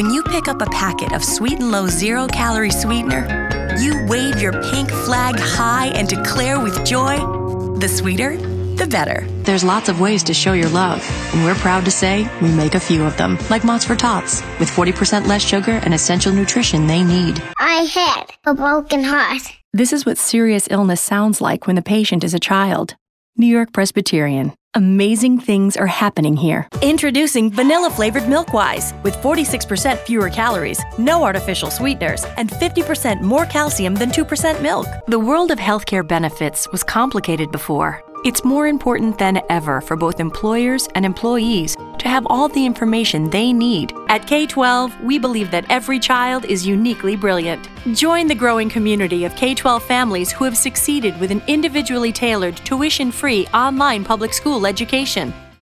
When you pick up a packet of Sweet and Low zero calorie sweetener, you wave your pink flag high and declare with joy the sweeter, the better. There's lots of ways to show your love, and we're proud to say we make a few of them, like Mott's for Tots, with 40% less sugar and essential nutrition they need. I had a broken heart. This is what serious illness sounds like when the patient is a child. New York Presbyterian. Amazing things are happening here. Introducing vanilla flavored Milkwise with 46% fewer calories, no artificial sweeteners, and 50% more calcium than 2% milk. The world of healthcare benefits was complicated before. It's more important than ever for both employers and employees to have all the information they need. At K 12, we believe that every child is uniquely brilliant. Join the growing community of K 12 families who have succeeded with an individually tailored, tuition free online public school education.